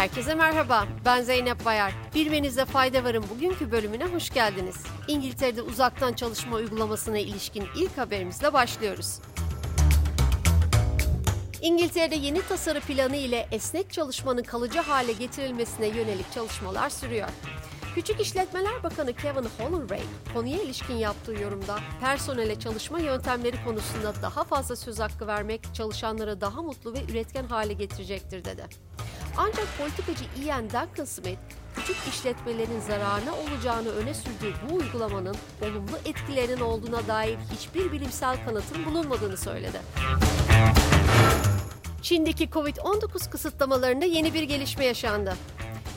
Herkese merhaba, ben Zeynep Bayar. Bilmenizde fayda varın bugünkü bölümüne hoş geldiniz. İngiltere'de uzaktan çalışma uygulamasına ilişkin ilk haberimizle başlıyoruz. İngiltere'de yeni tasarı planı ile esnek çalışmanın kalıcı hale getirilmesine yönelik çalışmalar sürüyor. Küçük İşletmeler Bakanı Kevin Holloway, konuya ilişkin yaptığı yorumda personele çalışma yöntemleri konusunda daha fazla söz hakkı vermek çalışanları daha mutlu ve üretken hale getirecektir dedi. Ancak politikacı Ian Duncan Smith, küçük işletmelerin zararına olacağını öne sürdüğü bu uygulamanın olumlu etkilerinin olduğuna dair hiçbir bilimsel kanıtın bulunmadığını söyledi. Çin'deki Covid-19 kısıtlamalarında yeni bir gelişme yaşandı.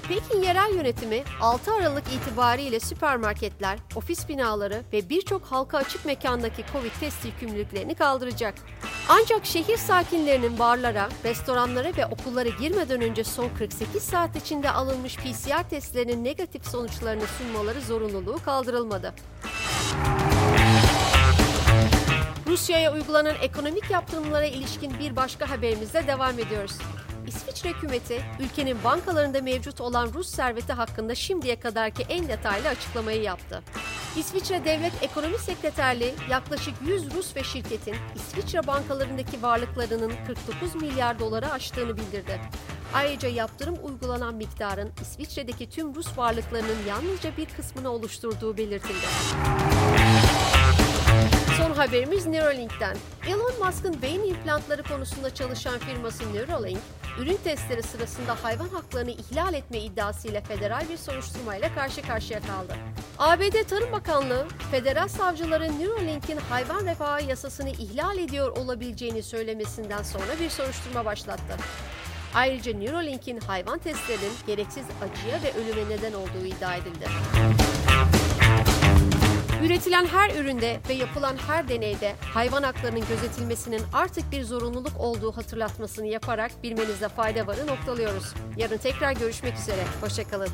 Pekin yerel yönetimi 6 Aralık itibariyle süpermarketler, ofis binaları ve birçok halka açık mekandaki Covid test yükümlülüklerini kaldıracak. Ancak şehir sakinlerinin barlara, restoranlara ve okullara girmeden önce son 48 saat içinde alınmış PCR testlerinin negatif sonuçlarını sunmaları zorunluluğu kaldırılmadı. Rusya'ya uygulanan ekonomik yaptırımlara ilişkin bir başka haberimizle devam ediyoruz. İsviçre hükümeti, ülkenin bankalarında mevcut olan Rus serveti hakkında şimdiye kadarki en detaylı açıklamayı yaptı. İsviçre Devlet Ekonomi Sekreterliği yaklaşık 100 Rus ve şirketin İsviçre bankalarındaki varlıklarının 49 milyar doları aştığını bildirdi. Ayrıca yaptırım uygulanan miktarın İsviçre'deki tüm Rus varlıklarının yalnızca bir kısmını oluşturduğu belirtildi. Haberimiz Neuralink'ten. Elon Musk'ın beyin implantları konusunda çalışan firması Neuralink, ürün testleri sırasında hayvan haklarını ihlal etme iddiasıyla federal bir soruşturmayla karşı karşıya kaldı. ABD Tarım Bakanlığı, federal savcıların Neuralink'in hayvan refahı yasasını ihlal ediyor olabileceğini söylemesinden sonra bir soruşturma başlattı. Ayrıca Neuralink'in hayvan testlerinin gereksiz acıya ve ölüme neden olduğu iddia edildi. Üretilen her üründe ve yapılan her deneyde hayvan haklarının gözetilmesinin artık bir zorunluluk olduğu hatırlatmasını yaparak bilmenizde fayda varı noktalıyoruz. Yarın tekrar görüşmek üzere. Hoşçakalın.